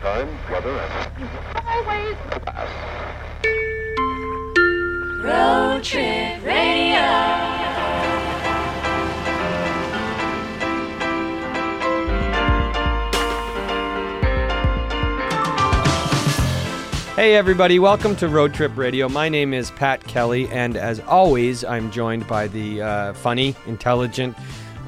time, weather, and Highways. Road Trip Radio. Hey, everybody, welcome to Road Trip Radio. My name is Pat Kelly, and as always, I'm joined by the uh, funny, intelligent,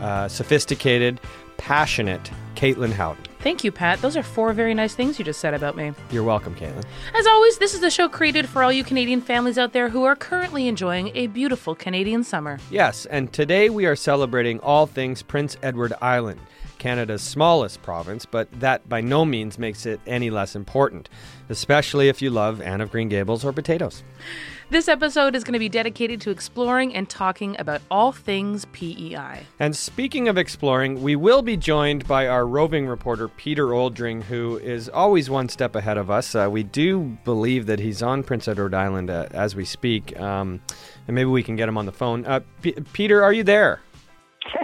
uh, sophisticated, passionate Caitlin Howden. Thank you, Pat. Those are four very nice things you just said about me. You're welcome, Caitlin. As always, this is the show created for all you Canadian families out there who are currently enjoying a beautiful Canadian summer. Yes, and today we are celebrating all things Prince Edward Island, Canada's smallest province, but that by no means makes it any less important, especially if you love Anne of Green Gables or potatoes. This episode is going to be dedicated to exploring and talking about all things PEI. And speaking of exploring, we will be joined by our roving reporter Peter Oldring, who is always one step ahead of us. Uh, we do believe that he's on Prince Edward Island uh, as we speak, um, and maybe we can get him on the phone. Uh, P- Peter, are you there?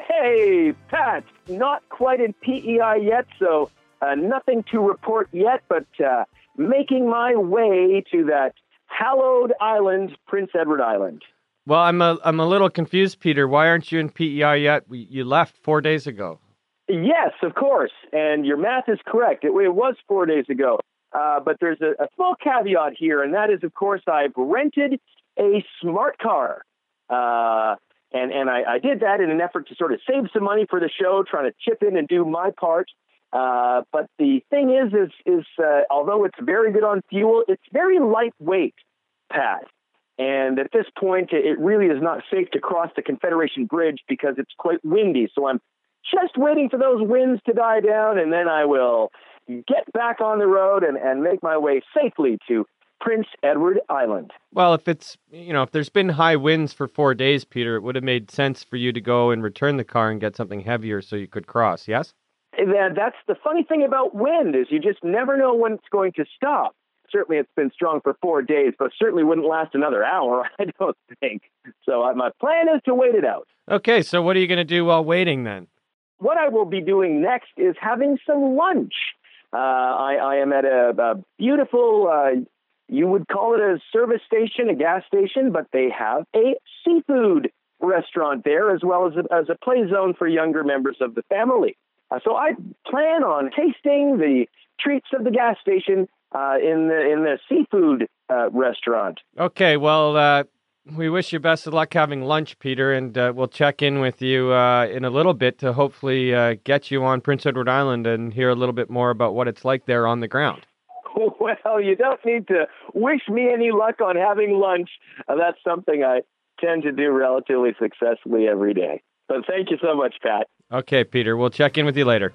Hey, Pat, not quite in PEI yet, so uh, nothing to report yet, but uh, making my way to that hallowed island, Prince Edward Island. Well, I'm a, I'm a little confused, Peter. Why aren't you in PEI yet? We, you left four days ago. Yes, of course, and your math is correct. It, it was four days ago. Uh, but there's a, a small caveat here, and that is, of course, I've rented a smart car. Uh, and and I, I did that in an effort to sort of save some money for the show, trying to chip in and do my part. Uh, but the thing is, is is uh, although it's very good on fuel, it's very lightweight, Pat. And at this point, it really is not safe to cross the Confederation Bridge because it's quite windy. So I'm just waiting for those winds to die down, and then I will get back on the road and, and make my way safely to Prince Edward Island. Well, if it's you know if there's been high winds for four days, Peter, it would have made sense for you to go and return the car and get something heavier so you could cross. Yes. And that's the funny thing about wind is you just never know when it's going to stop. Certainly, it's been strong for four days, but certainly wouldn't last another hour. I don't think. So uh, my plan is to wait it out. Okay, so what are you going to do while waiting then? What I will be doing next is having some lunch. Uh, I, I am at a, a beautiful, uh, you would call it a service station, a gas station, but they have a seafood restaurant there as well as a, as a play zone for younger members of the family. Uh, so I plan on tasting the treats of the gas station uh, in the in the seafood uh, restaurant. Okay, well, uh, we wish you best of luck having lunch, Peter, and uh, we'll check in with you uh, in a little bit to hopefully uh, get you on Prince Edward Island and hear a little bit more about what it's like there on the ground. Well, you don't need to wish me any luck on having lunch. Uh, that's something I tend to do relatively successfully every day. But thank you so much, Pat. Okay, Peter, we'll check in with you later.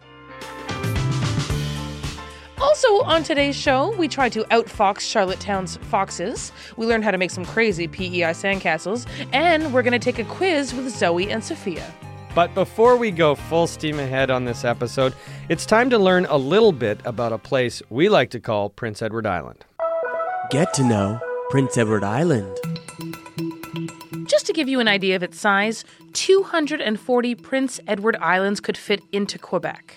Also, on today's show, we try to outfox Charlottetown's foxes. We learn how to make some crazy PEI sandcastles, and we're going to take a quiz with Zoe and Sophia. But before we go full steam ahead on this episode, it's time to learn a little bit about a place we like to call Prince Edward Island. Get to know Prince Edward Island. Just to give you an idea of its size, 240 Prince Edward Islands could fit into Quebec.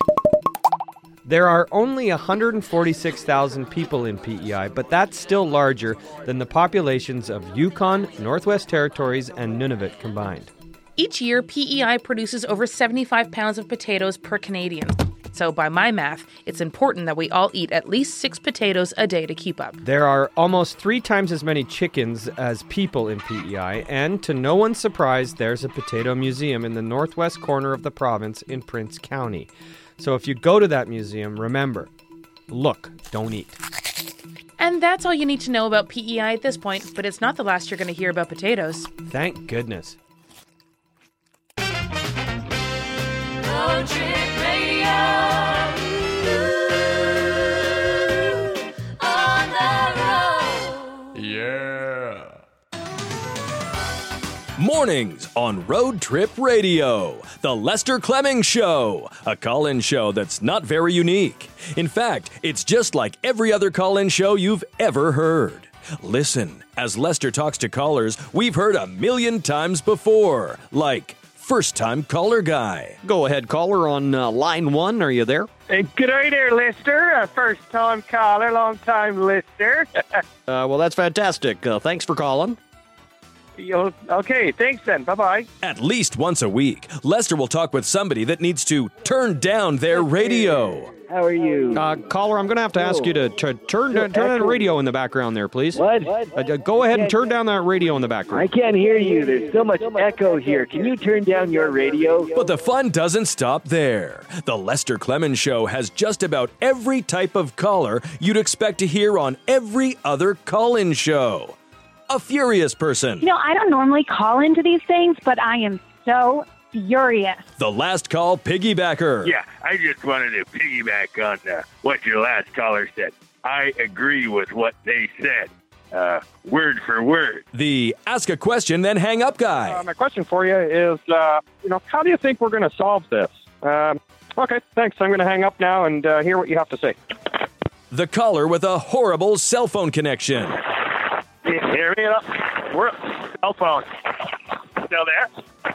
There are only 146,000 people in PEI, but that's still larger than the populations of Yukon, Northwest Territories, and Nunavut combined. Each year, PEI produces over 75 pounds of potatoes per Canadian. So, by my math, it's important that we all eat at least six potatoes a day to keep up. There are almost three times as many chickens as people in PEI, and to no one's surprise, there's a potato museum in the northwest corner of the province in Prince County. So if you go to that museum, remember look, don't eat. And that's all you need to know about PEI at this point, but it's not the last you're going to hear about potatoes. Thank goodness. Mornings on Road Trip Radio, The Lester Clemming Show, a call in show that's not very unique. In fact, it's just like every other call in show you've ever heard. Listen, as Lester talks to callers we've heard a million times before, like first time caller guy. Go ahead, caller on uh, line one. Are you there? Hey, good day there, Lister. Uh, first time caller, long time lister. Uh, well, that's fantastic. Uh, thanks for calling. Yo, okay, thanks then. Bye bye. At least once a week, Lester will talk with somebody that needs to turn down their radio. How are you? Uh, caller, I'm going to have to ask you to, to turn turn that radio in the background there, please. What? Uh, uh, go ahead and turn down that radio in the background. I can't hear you. There's so much echo here. Can you turn down your radio? But the fun doesn't stop there. The Lester Clemens Show has just about every type of caller you'd expect to hear on every other call in show. A furious person, You know, I don't normally call into these things, but I am so furious. the last call piggybacker, Yeah, I just wanted to piggyback on uh, what your last caller said. I agree with what they said, uh, word for word. the ask a question then hang up guy. Uh, my question for you is, uh, you know, how do you think we're going to solve this? Um, okay, thanks. I'm going to hang up now and uh, hear what you have to say. The caller with a horrible cell phone connection. Hear me? We're cell phone. Still there?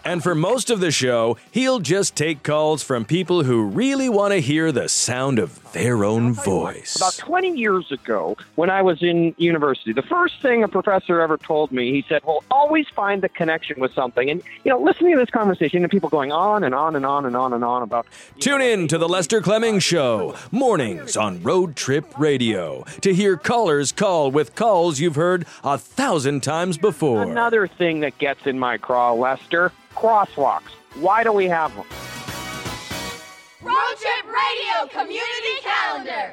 And for most of the show, he'll just take calls from people who really want to hear the sound of their own voice. About 20 years ago, when I was in university, the first thing a professor ever told me, he said, Well, always find the connection with something. And, you know, listening to this conversation and people going on and on and on and on and on about. Tune in to the Lester Clemmings Show, mornings on Road Trip Radio, to hear callers call with calls you've heard a thousand times before. Another thing that gets in my craw, Lester crosswalks. Why do we have them? Road Trip Radio Community Calendar.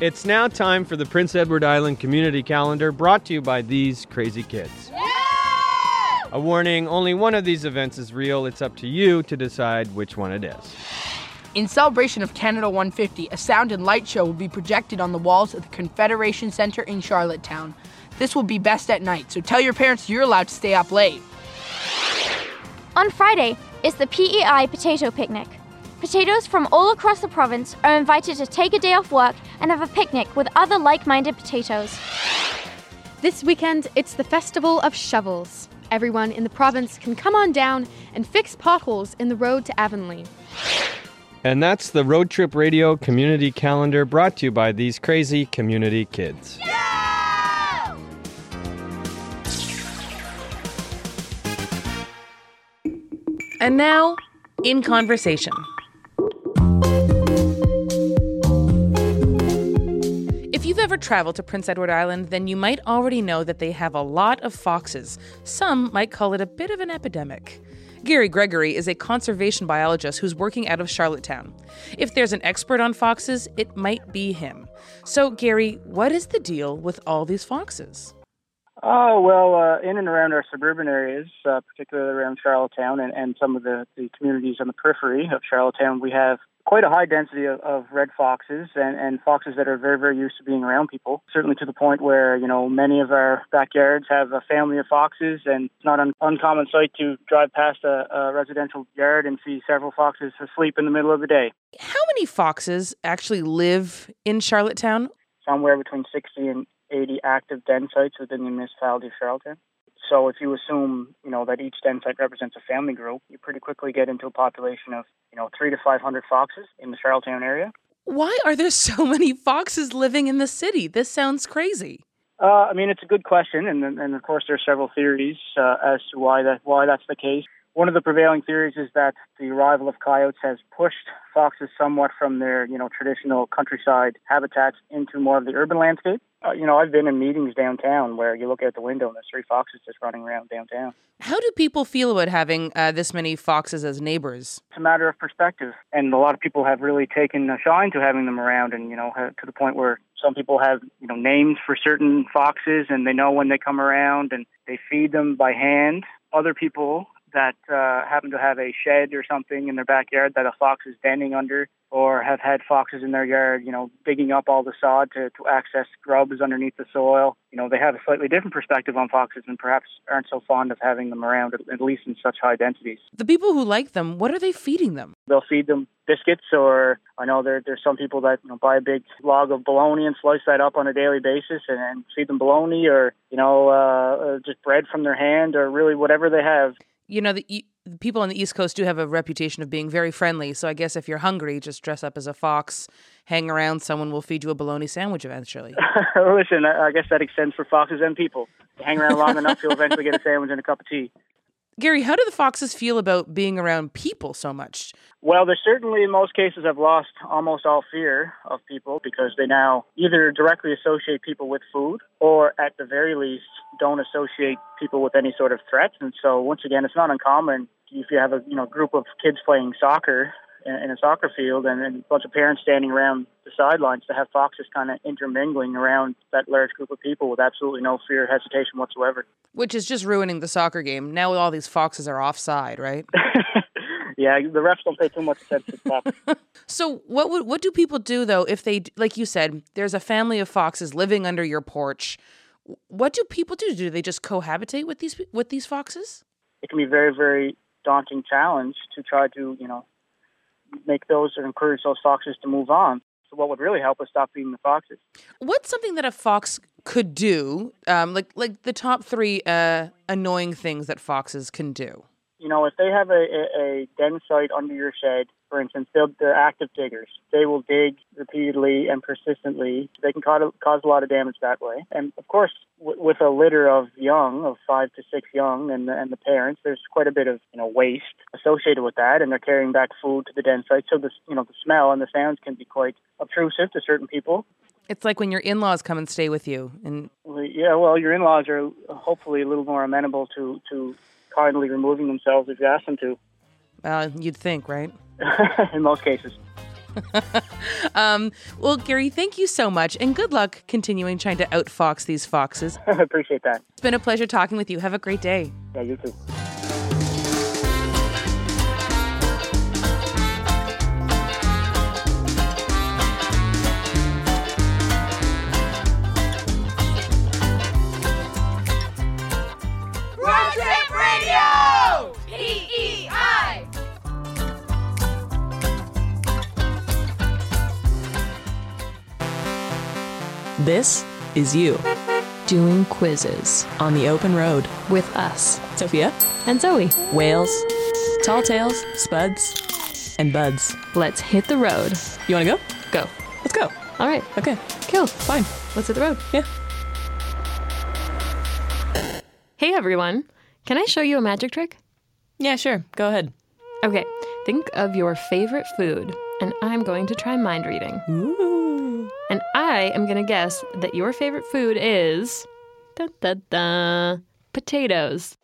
It's now time for the Prince Edward Island Community Calendar brought to you by these crazy kids. A warning only one of these events is real. It's up to you to decide which one it is. In celebration of Canada 150, a sound and light show will be projected on the walls of the Confederation Center in Charlottetown. This will be best at night, so tell your parents you're allowed to stay up late. On Friday is the PEI Potato Picnic. Potatoes from all across the province are invited to take a day off work and have a picnic with other like minded potatoes. This weekend, it's the Festival of Shovels. Everyone in the province can come on down and fix potholes in the road to Avonlea. And that's the Road Trip Radio Community Calendar brought to you by these crazy community kids. And now, in conversation. If you've ever traveled to Prince Edward Island, then you might already know that they have a lot of foxes. Some might call it a bit of an epidemic. Gary Gregory is a conservation biologist who's working out of Charlottetown. If there's an expert on foxes, it might be him. So, Gary, what is the deal with all these foxes? Oh, well, uh, in and around our suburban areas, uh, particularly around Charlottetown and, and some of the, the communities on the periphery of Charlottetown, we have quite a high density of, of red foxes and, and foxes that are very, very used to being around people. Certainly to the point where, you know, many of our backyards have a family of foxes and it's not an uncommon sight to drive past a, a residential yard and see several foxes asleep in the middle of the day. How many foxes actually live in Charlottetown? somewhere between 60 and 80 active den sites within the municipality of Charlottetown. So if you assume, you know, that each den site represents a family group, you pretty quickly get into a population of, you know, three to 500 foxes in the Charlottetown area. Why are there so many foxes living in the city? This sounds crazy. Uh, I mean, it's a good question, and and of course there are several theories uh, as to why that why that's the case. One of the prevailing theories is that the arrival of coyotes has pushed foxes somewhat from their you know traditional countryside habitats into more of the urban landscape. Uh, you know, I've been in meetings downtown where you look out the window and there's three foxes just running around downtown. How do people feel about having uh, this many foxes as neighbors? It's a matter of perspective, and a lot of people have really taken a shine to having them around, and you know, to the point where some people have you know names for certain foxes, and they know when they come around, and they feed them by hand. Other people that uh, happen to have a shed or something in their backyard that a fox is denning under, or have had foxes in their yard, you know, digging up all the sod to, to access grubs underneath the soil. You know, they have a slightly different perspective on foxes and perhaps aren't so fond of having them around, at, at least in such high densities. The people who like them, what are they feeding them? They'll feed them biscuits, or I know there there's some people that you know buy a big log of bologna and slice that up on a daily basis and, and feed them bologna, or you know uh, uh, just bread from their hand, or really whatever they have. You know, the, the people on the East Coast do have a reputation of being very friendly. So I guess if you're hungry, just dress up as a fox, hang around. Someone will feed you a bologna sandwich eventually. Listen, I I guess that extends for foxes and people. Hang around long enough, you'll eventually get a sandwich and a cup of tea. Gary, how do the foxes feel about being around people so much? Well, they certainly, in most cases, have lost almost all fear of people because they now either directly associate people with food or, at the very least, don't associate people with any sort of threat. And so, once again, it's not uncommon if you have a you know group of kids playing soccer in, a soccer field and, and a bunch of parents standing around the sidelines to have foxes kind of intermingling around that large group of people with absolutely no fear or hesitation whatsoever. Which is just ruining the soccer game. Now all these foxes are offside, right? Yeah, the refs don't pay too much attention to that. So what would what do people do though if they like you said there's a family of foxes living under your porch? What do people do? Do they just cohabitate with these with these foxes? it can be a very, very daunting challenge to try to, you know, make those or encourage those foxes to move on. So what would really help is stop feeding the foxes. What's something that a fox could do? Um, like like the top three uh, annoying things that foxes can do. You know, if they have a, a, a den site under your shed, for instance, they'll, they're active diggers. They will dig repeatedly and persistently. They can cause, cause a lot of damage that way. And of course, w- with a litter of young, of five to six young, and the, and the parents, there's quite a bit of you know waste associated with that, and they're carrying back food to the den site. So the you know the smell and the sounds can be quite obtrusive to certain people. It's like when your in-laws come and stay with you, and Yeah, well, your in-laws are hopefully a little more amenable to to kindly removing themselves if you ask them to. well, you'd think, right? in most cases. Um, well, Gary, thank you so much, and good luck continuing trying to outfox these foxes. I appreciate that. It's been a pleasure talking with you. Have a great day. Yeah, you too. This is you doing quizzes on the open road with us, Sophia and Zoe. Whales, tall tales, spuds, and buds. Let's hit the road. You want to go? Go. Let's go. All right. Okay. Cool. Fine. Let's hit the road. Yeah. Hey everyone, can I show you a magic trick? Yeah, sure. Go ahead. Okay, think of your favorite food, and I'm going to try mind reading. Ooh. I am going to guess that your favorite food is. Da, da, da, potatoes.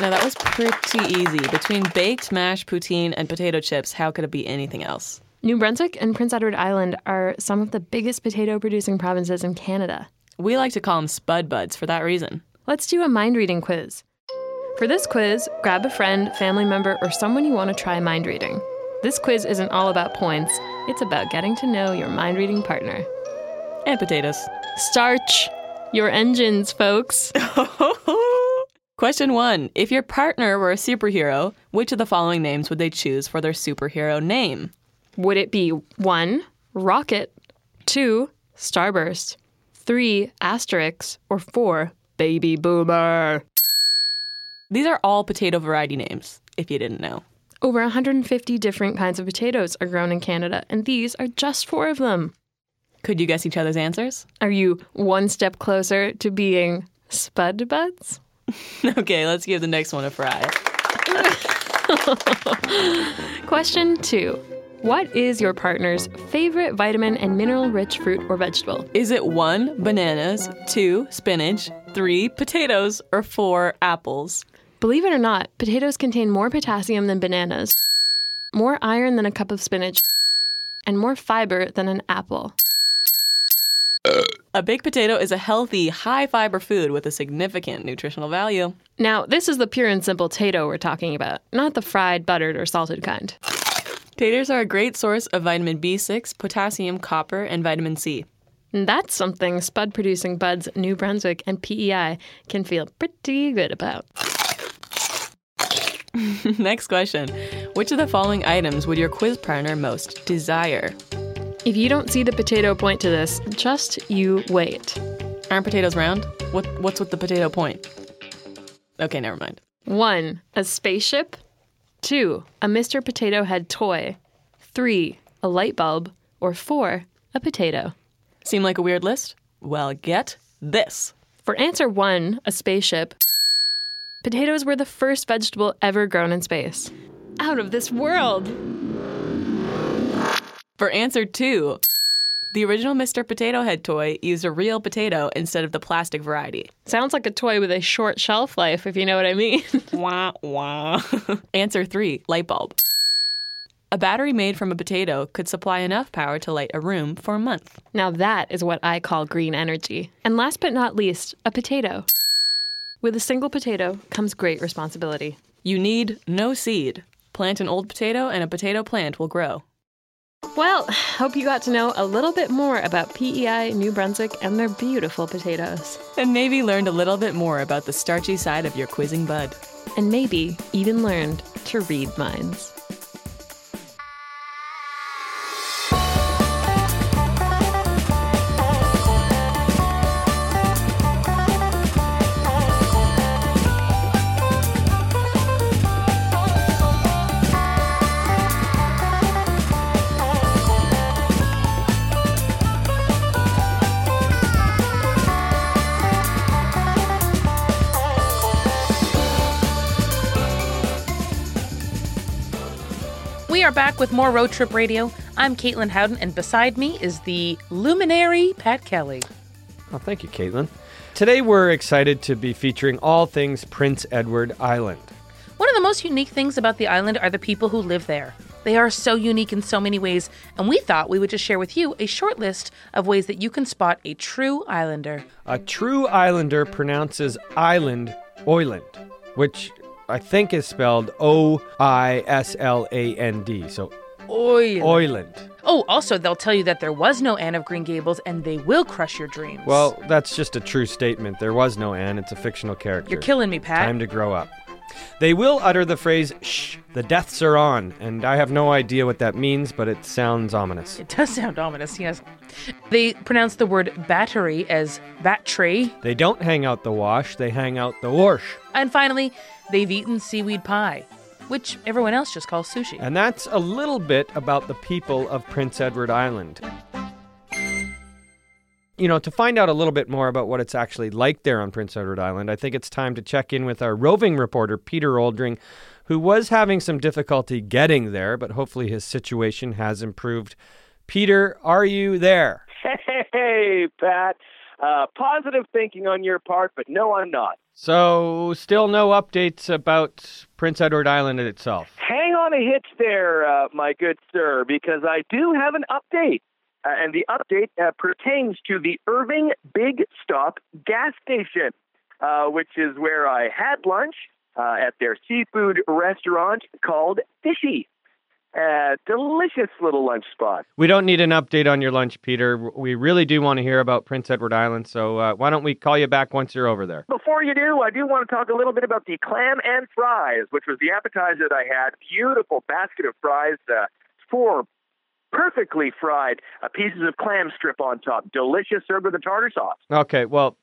Now that was pretty easy. Between baked, mashed, poutine, and potato chips, how could it be anything else? New Brunswick and Prince Edward Island are some of the biggest potato producing provinces in Canada. We like to call them spud buds for that reason. Let's do a mind reading quiz. For this quiz, grab a friend, family member, or someone you want to try mind reading. This quiz isn't all about points, it's about getting to know your mind reading partner. And potatoes. Starch your engines, folks. Question one If your partner were a superhero, which of the following names would they choose for their superhero name? Would it be one, rocket, two, starburst, three, asterix, or four, baby boomer? These are all potato variety names, if you didn't know. Over 150 different kinds of potatoes are grown in Canada, and these are just four of them. Could you guess each other's answers? Are you one step closer to being spud buds? okay, let's give the next one a try. Question two What is your partner's favorite vitamin and mineral rich fruit or vegetable? Is it one, bananas, two, spinach, three, potatoes, or four, apples? Believe it or not, potatoes contain more potassium than bananas, more iron than a cup of spinach, and more fiber than an apple. A baked potato is a healthy, high fiber food with a significant nutritional value. Now, this is the pure and simple tato we're talking about, not the fried, buttered, or salted kind. Taters are a great source of vitamin B6, potassium, copper, and vitamin C. And that's something spud producing buds New Brunswick and PEI can feel pretty good about. Next question Which of the following items would your quiz partner most desire? If you don't see the potato point to this, just you wait. Aren't potatoes round? What, what's with the potato point? Okay, never mind. One, a spaceship. Two, a Mr. Potato Head toy. Three, a light bulb. Or four, a potato. Seem like a weird list? Well, get this. For answer one, a spaceship, potatoes were the first vegetable ever grown in space. Out of this world! For answer two, the original Mr. Potato Head toy used a real potato instead of the plastic variety. Sounds like a toy with a short shelf life, if you know what I mean. wah, wah. answer three, light bulb. A battery made from a potato could supply enough power to light a room for a month. Now that is what I call green energy. And last but not least, a potato. With a single potato comes great responsibility. You need no seed. Plant an old potato and a potato plant will grow. Well, hope you got to know a little bit more about PEI New Brunswick and their beautiful potatoes. And maybe learned a little bit more about the starchy side of your quizzing bud. And maybe even learned to read minds. Are back with more Road Trip Radio. I'm Caitlin Howden, and beside me is the luminary Pat Kelly. Oh, thank you, Caitlin. Today we're excited to be featuring all things Prince Edward Island. One of the most unique things about the island are the people who live there. They are so unique in so many ways, and we thought we would just share with you a short list of ways that you can spot a true islander. A true islander pronounces island Oiland, which I think is spelled O I S L A N D. So Oiland. Oiland. Oh, also, they'll tell you that there was no Anne of Green Gables and they will crush your dreams. Well, that's just a true statement. There was no Anne. It's a fictional character. You're killing me, Pat. Time to grow up. They will utter the phrase, shh, the deaths are on, and I have no idea what that means, but it sounds ominous. It does sound ominous, yes. They pronounce the word battery as battery. They don't hang out the wash, they hang out the wash. And finally, they've eaten seaweed pie, which everyone else just calls sushi. And that's a little bit about the people of Prince Edward Island. You know, to find out a little bit more about what it's actually like there on Prince Edward Island, I think it's time to check in with our roving reporter, Peter Oldring, who was having some difficulty getting there, but hopefully his situation has improved. Peter, are you there? Hey, Pat. Uh, positive thinking on your part, but no, I'm not. So, still no updates about Prince Edward Island itself. Hang on a hitch there, uh, my good sir, because I do have an update. Uh, and the update uh, pertains to the Irving Big Stop gas station, uh, which is where I had lunch uh, at their seafood restaurant called Fishy. Uh, delicious little lunch spot. We don't need an update on your lunch, Peter. We really do want to hear about Prince Edward Island, so uh, why don't we call you back once you're over there? Before you do, I do want to talk a little bit about the clam and fries, which was the appetizer that I had. Beautiful basket of fries, uh, four perfectly fried uh, pieces of clam strip on top. Delicious, served with a tartar sauce. Okay, well,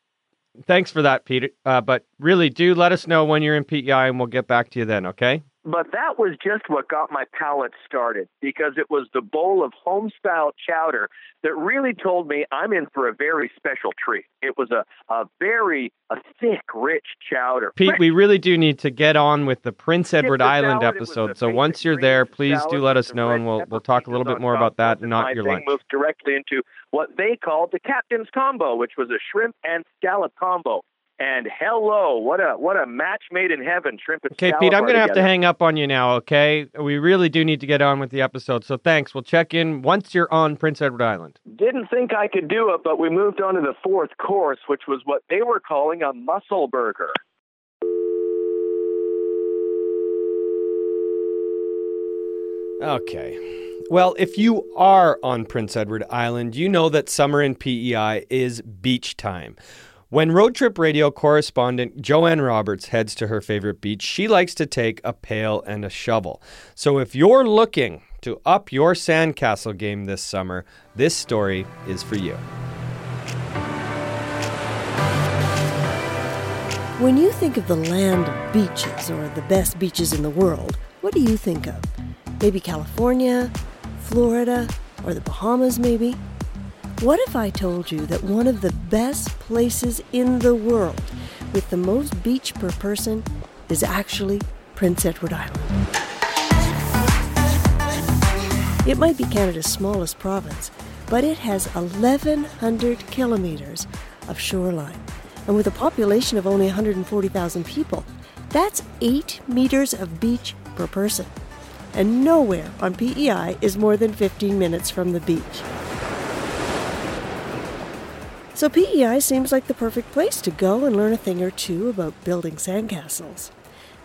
thanks for that, Peter. Uh, but really, do let us know when you're in PEI, and we'll get back to you then. Okay? But that was just what got my palate started because it was the bowl of home-style chowder that really told me I'm in for a very special treat. It was a, a very a thick, rich chowder. Pete, we really do need to get on with the Prince Edward the Island salad, episode. So once you're there, please do let us know, and we'll we'll talk a little bit more about that, And not your lunch. Moves directly into what they called the captain's combo, which was a shrimp and scallop combo. And hello, what a what a match made in heaven, shrimp and Okay, Pete, I'm going to have to hang up on you now, okay? We really do need to get on with the episode. So thanks. We'll check in once you're on Prince Edward Island. Didn't think I could do it, but we moved on to the fourth course, which was what they were calling a mussel burger. Okay. Well, if you are on Prince Edward Island, you know that summer in PEI is beach time. When road trip radio correspondent Joanne Roberts heads to her favorite beach, she likes to take a pail and a shovel. So if you're looking to up your sandcastle game this summer, this story is for you. When you think of the land of beaches or the best beaches in the world, what do you think of? Maybe California, Florida, or the Bahamas, maybe? What if I told you that one of the best places in the world with the most beach per person is actually Prince Edward Island? It might be Canada's smallest province, but it has 1,100 kilometres of shoreline. And with a population of only 140,000 people, that's 8 meters of beach per person. And nowhere on PEI is more than 15 minutes from the beach. So PEI seems like the perfect place to go and learn a thing or two about building sandcastles.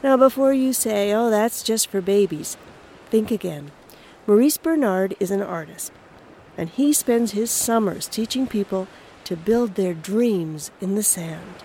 Now, before you say, oh, that's just for babies, think again. Maurice Bernard is an artist, and he spends his summers teaching people to build their dreams in the sand.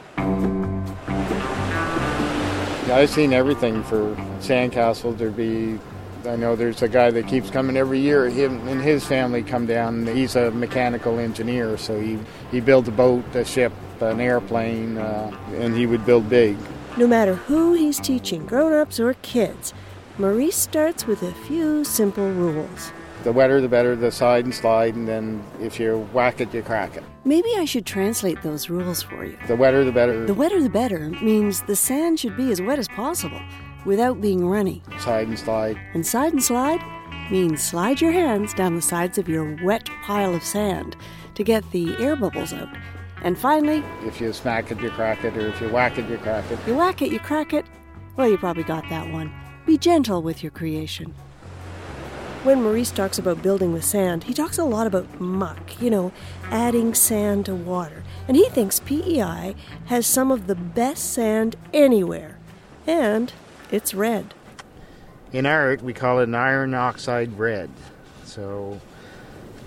I've seen everything for sandcastles. There'd be, I know there's a guy that keeps coming every year. Him and his family come down. He's a mechanical engineer, so he, he builds a boat, a ship, an airplane, uh, and he would build big. No matter who he's teaching, grown ups or kids, Maurice starts with a few simple rules. The wetter, the better, the side and slide, and then if you whack it, you crack it. Maybe I should translate those rules for you. The wetter, the better. The wetter the better means the sand should be as wet as possible without being runny. Side and slide. And side and slide means slide your hands down the sides of your wet pile of sand to get the air bubbles out. And finally, if you smack it, you crack it, or if you whack it, you crack it. You whack it, you crack it. Well, you probably got that one. Be gentle with your creation. When Maurice talks about building with sand, he talks a lot about muck, you know, adding sand to water. And he thinks PEI has some of the best sand anywhere. And it's red. In art, we call it an iron oxide red. So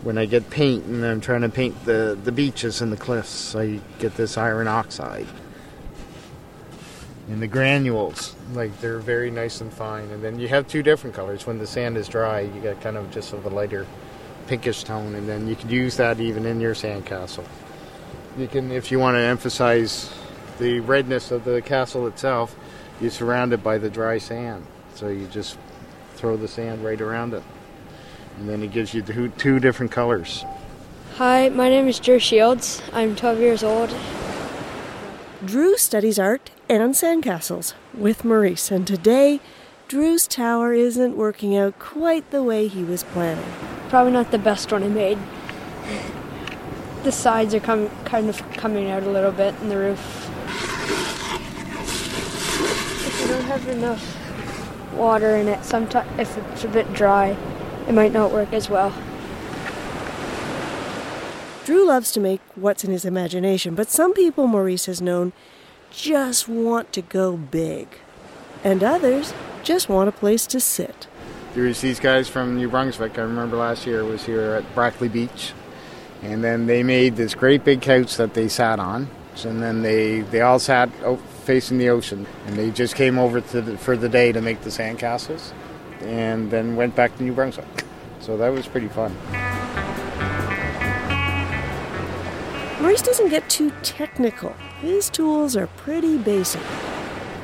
when I get paint and I'm trying to paint the, the beaches and the cliffs, I get this iron oxide. And the granules, like they're very nice and fine. And then you have two different colors. When the sand is dry, you get kind of just of a lighter pinkish tone, and then you could use that even in your sandcastle. You can, if you want to emphasize the redness of the castle itself, you surround it by the dry sand. So you just throw the sand right around it. And then it gives you two, two different colors. Hi, my name is Drew Shields. I'm 12 years old. Drew studies art and sandcastles with Maurice, and today Drew's tower isn't working out quite the way he was planning. Probably not the best one I made. The sides are com- kind of coming out a little bit, and the roof. If you don't have enough water in it, sometimes if it's a bit dry, it might not work as well. Drew loves to make what's in his imagination, but some people Maurice has known just want to go big, and others just want a place to sit. There's these guys from New Brunswick. I remember last year was here at Brackley Beach, and then they made this great big couch that they sat on, and then they they all sat facing the ocean, and they just came over to the, for the day to make the sandcastles, and then went back to New Brunswick. So that was pretty fun. Maurice doesn't get too technical. His tools are pretty basic.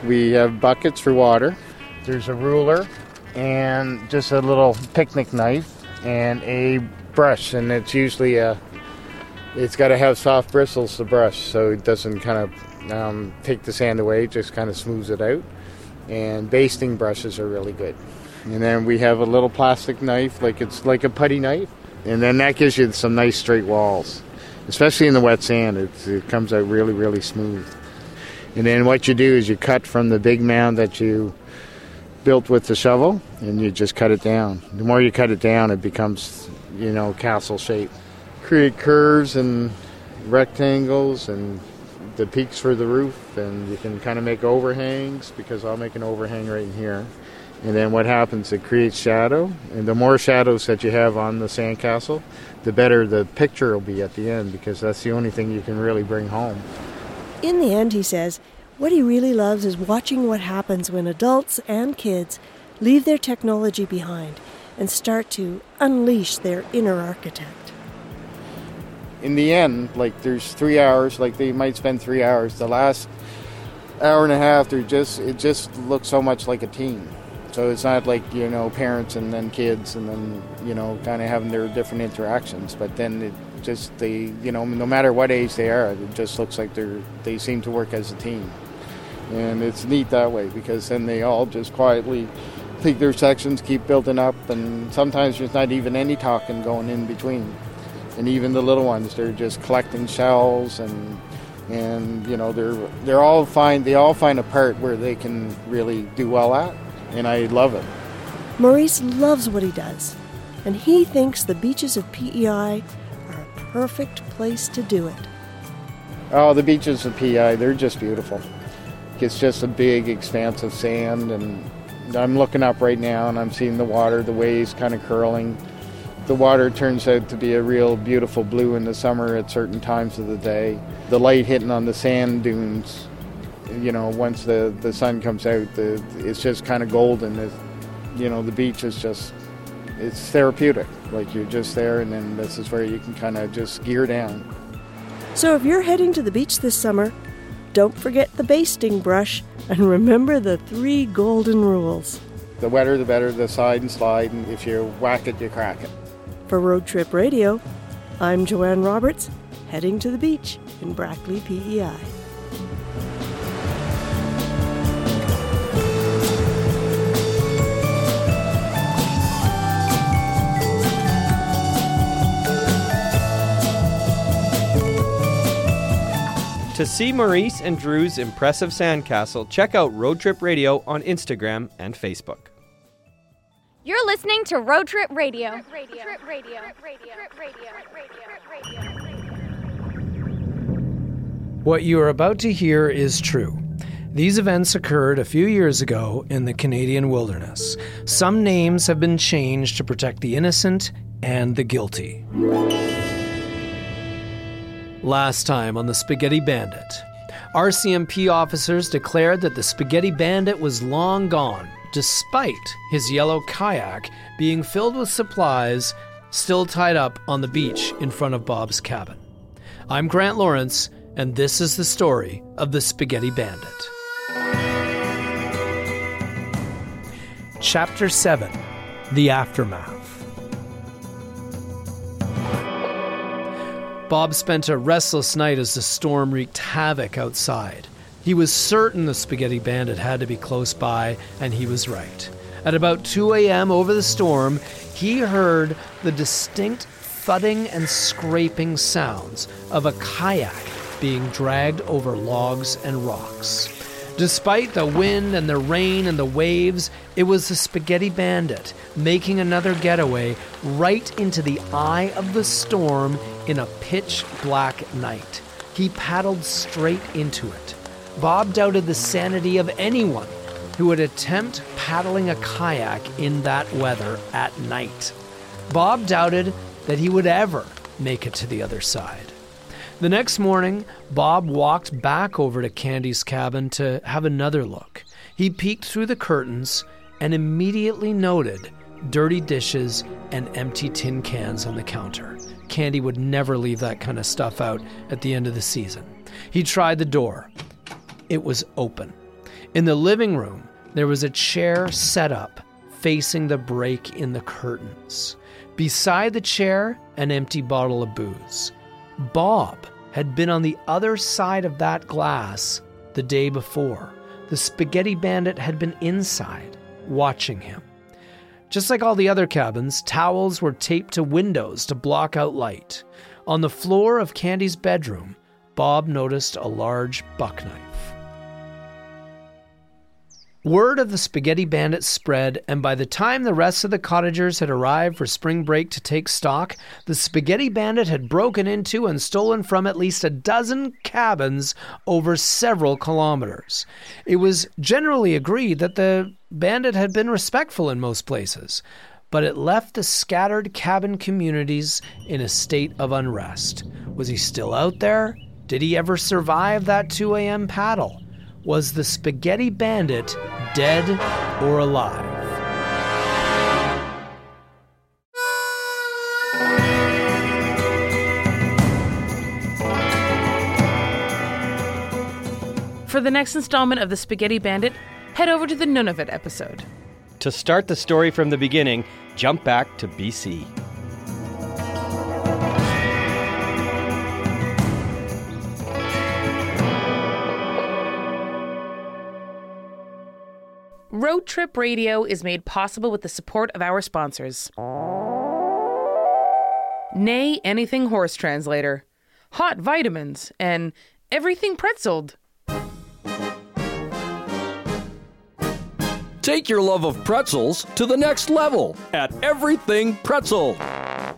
We have buckets for water. There's a ruler and just a little picnic knife and a brush, and it's usually a. It's got to have soft bristles to brush, so it doesn't kind of um, take the sand away. It just kind of smooths it out. And basting brushes are really good. And then we have a little plastic knife, like it's like a putty knife, and then that gives you some nice straight walls especially in the wet sand. It, it comes out really, really smooth. And then what you do is you cut from the big mound that you built with the shovel, and you just cut it down. The more you cut it down, it becomes, you know, castle shape. Create curves and rectangles and the peaks for the roof, and you can kind of make overhangs because I'll make an overhang right in here. And then what happens? It creates shadow, and the more shadows that you have on the sandcastle, the better the picture will be at the end because that's the only thing you can really bring home. In the end, he says, what he really loves is watching what happens when adults and kids leave their technology behind and start to unleash their inner architect. In the end, like there's three hours, like they might spend three hours. The last hour and a half, they're just it just looks so much like a team. So it's not like you know parents and then kids and then you know kind of having their different interactions. But then it just they you know no matter what age they are, it just looks like they're they seem to work as a team, and it's neat that way because then they all just quietly take their sections, keep building up, and sometimes there's not even any talking going in between. And even the little ones, they're just collecting shells and and you know they're they're all find they all find a part where they can really do well at, and I love it. Maurice loves what he does, and he thinks the beaches of PEI are a perfect place to do it. Oh, the beaches of PEI, they're just beautiful. It's just a big expanse of sand, and I'm looking up right now and I'm seeing the water, the waves kind of curling. The water turns out to be a real beautiful blue in the summer at certain times of the day. The light hitting on the sand dunes, you know, once the, the sun comes out, the, it's just kind of golden. It, you know, the beach is just, it's therapeutic. Like you're just there, and then this is where you can kind of just gear down. So if you're heading to the beach this summer, don't forget the basting brush and remember the three golden rules. The wetter, the better, the side and slide, and if you whack it, you crack it. For Road Trip Radio, I'm Joanne Roberts, heading to the beach in Brackley, PEI. To see Maurice and Drew's impressive sandcastle, check out Road Trip Radio on Instagram and Facebook. You're listening to Road Trip Radio. What you are about to hear is true. These events occurred a few years ago in the Canadian wilderness. Some names have been changed to protect the innocent and the guilty. Last time on the Spaghetti Bandit, RCMP officers declared that the Spaghetti Bandit was long gone, despite his yellow kayak being filled with supplies still tied up on the beach in front of Bob's cabin. I'm Grant Lawrence, and this is the story of the Spaghetti Bandit. Chapter 7 The Aftermath. Bob spent a restless night as the storm wreaked havoc outside. He was certain the Spaghetti Bandit had to be close by, and he was right. At about 2 a.m. over the storm, he heard the distinct thudding and scraping sounds of a kayak being dragged over logs and rocks. Despite the wind and the rain and the waves, it was the Spaghetti Bandit making another getaway right into the eye of the storm in a pitch black night. He paddled straight into it. Bob doubted the sanity of anyone who would attempt paddling a kayak in that weather at night. Bob doubted that he would ever make it to the other side. The next morning, Bob walked back over to Candy's cabin to have another look. He peeked through the curtains and immediately noted dirty dishes and empty tin cans on the counter. Candy would never leave that kind of stuff out at the end of the season. He tried the door. It was open. In the living room, there was a chair set up facing the break in the curtains. Beside the chair, an empty bottle of booze. Bob had been on the other side of that glass the day before. The spaghetti bandit had been inside, watching him. Just like all the other cabins, towels were taped to windows to block out light. On the floor of Candy's bedroom, Bob noticed a large buck knife. Word of the Spaghetti Bandit spread, and by the time the rest of the cottagers had arrived for spring break to take stock, the Spaghetti Bandit had broken into and stolen from at least a dozen cabins over several kilometers. It was generally agreed that the bandit had been respectful in most places, but it left the scattered cabin communities in a state of unrest. Was he still out there? Did he ever survive that 2 a.m. paddle? Was the spaghetti bandit dead or alive? for the next installment of The Spaghetti Bandit, head over to the Nunavut episode. To start the story from the beginning, jump back to BC. Road Trip Radio is made possible with the support of our sponsors. Nay, anything horse translator, hot vitamins, and everything pretzeled. Take your love of pretzels to the next level at Everything Pretzel.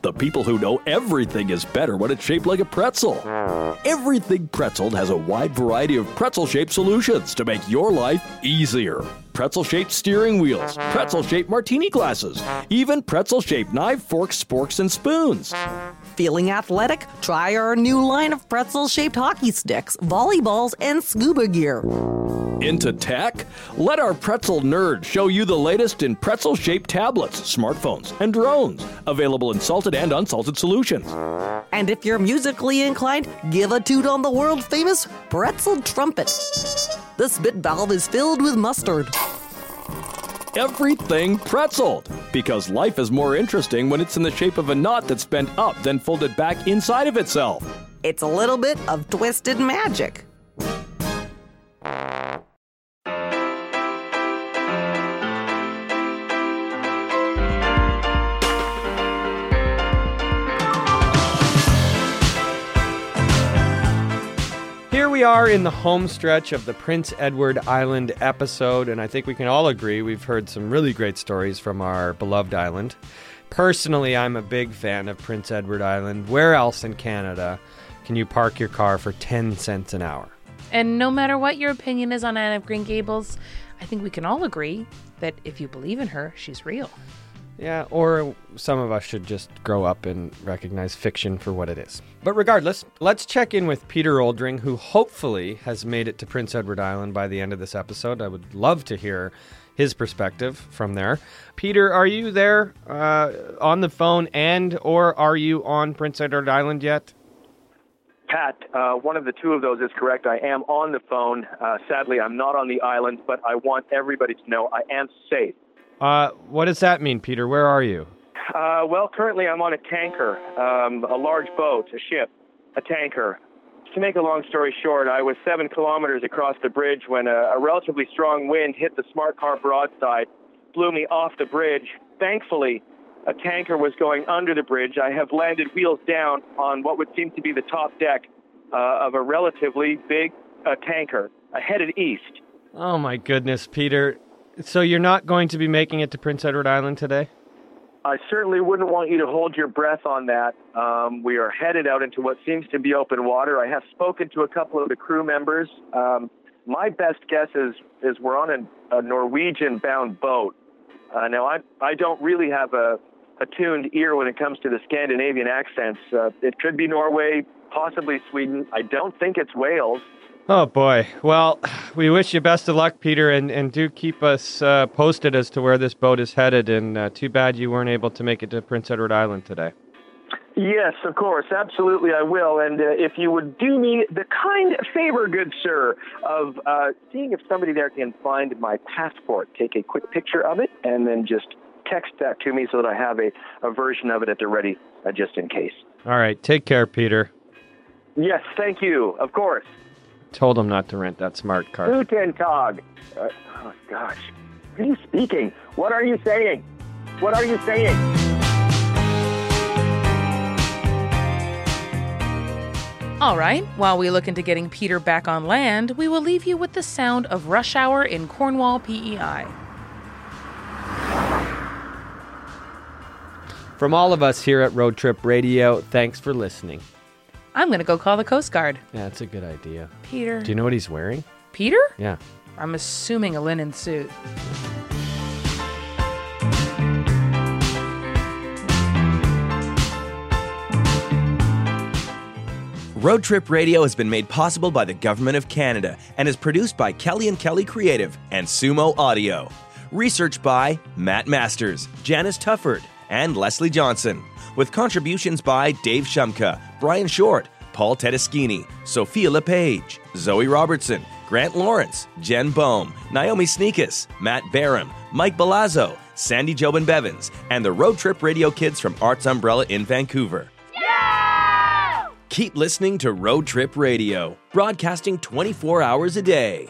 The people who know everything is better when it's shaped like a pretzel. Everything Pretzel has a wide variety of pretzel shaped solutions to make your life easier. Pretzel shaped steering wheels, pretzel shaped martini glasses, even pretzel shaped knife, forks, sporks, and spoons. Feeling athletic? Try our new line of pretzel shaped hockey sticks, volleyballs, and scuba gear. Into tech? Let our pretzel nerd show you the latest in pretzel shaped tablets, smartphones, and drones, available in salted and unsalted solutions. And if you're musically inclined, give a toot on the world famous pretzel trumpet. The spit valve is filled with mustard. Everything pretzeled, because life is more interesting when it's in the shape of a knot that's bent up then folded back inside of itself. It's a little bit of twisted magic. We are in the home stretch of the Prince Edward Island episode, and I think we can all agree we've heard some really great stories from our beloved island. Personally, I'm a big fan of Prince Edward Island. Where else in Canada can you park your car for 10 cents an hour? And no matter what your opinion is on Anne of Green Gables, I think we can all agree that if you believe in her, she's real. Yeah, or some of us should just grow up and recognize fiction for what it is. But regardless, let's check in with Peter Oldring, who hopefully has made it to Prince Edward Island by the end of this episode. I would love to hear his perspective from there. Peter, are you there uh, on the phone and or are you on Prince Edward Island yet? Pat, uh, one of the two of those is correct. I am on the phone. Uh, sadly, I'm not on the island, but I want everybody to know I am safe. Uh, what does that mean, Peter? Where are you? Uh, well, currently I'm on a tanker, um, a large boat, a ship, a tanker. To make a long story short, I was seven kilometers across the bridge when a, a relatively strong wind hit the smart car broadside, blew me off the bridge. Thankfully, a tanker was going under the bridge. I have landed wheels down on what would seem to be the top deck uh, of a relatively big uh, tanker, uh, headed east. Oh my goodness, Peter. So you're not going to be making it to Prince Edward Island today? I certainly wouldn't want you to hold your breath on that. Um, we are headed out into what seems to be open water. I have spoken to a couple of the crew members. Um, my best guess is is we're on a, a Norwegian-bound boat. Uh, now, I I don't really have a, a tuned ear when it comes to the Scandinavian accents. Uh, it could be Norway, possibly Sweden. I don't think it's Wales. Oh boy. Well, we wish you best of luck, Peter, and, and do keep us uh, posted as to where this boat is headed. And uh, too bad you weren't able to make it to Prince Edward Island today. Yes, of course, absolutely, I will. And uh, if you would do me the kind favor, good sir, of uh, seeing if somebody there can find my passport, take a quick picture of it, and then just text that to me so that I have a, a version of it at the ready, uh, just in case. All right. Take care, Peter. Yes, thank you. Of course. Told him not to rent that smart car. Guten Tag. Uh, oh, gosh. What are you speaking? What are you saying? What are you saying? All right, while we look into getting Peter back on land, we will leave you with the sound of rush hour in Cornwall, PEI. From all of us here at Road Trip Radio, thanks for listening. I'm going to go call the Coast Guard. Yeah, that's a good idea. Peter. Do you know what he's wearing? Peter? Yeah. I'm assuming a linen suit. Road Trip Radio has been made possible by the Government of Canada and is produced by Kelly and Kelly Creative and Sumo Audio. Research by Matt Masters, Janice Tufford, and Leslie Johnson, with contributions by Dave Shumka, Brian Short, Paul Tedeschini, Sophia LePage, Zoe Robertson, Grant Lawrence, Jen Bohm, Naomi Snieckus, Matt Barham, Mike Belazzo, Sandy Jobin Bevans, and the Road Trip Radio Kids from Arts Umbrella in Vancouver. Keep listening to Road Trip Radio, broadcasting 24 hours a day.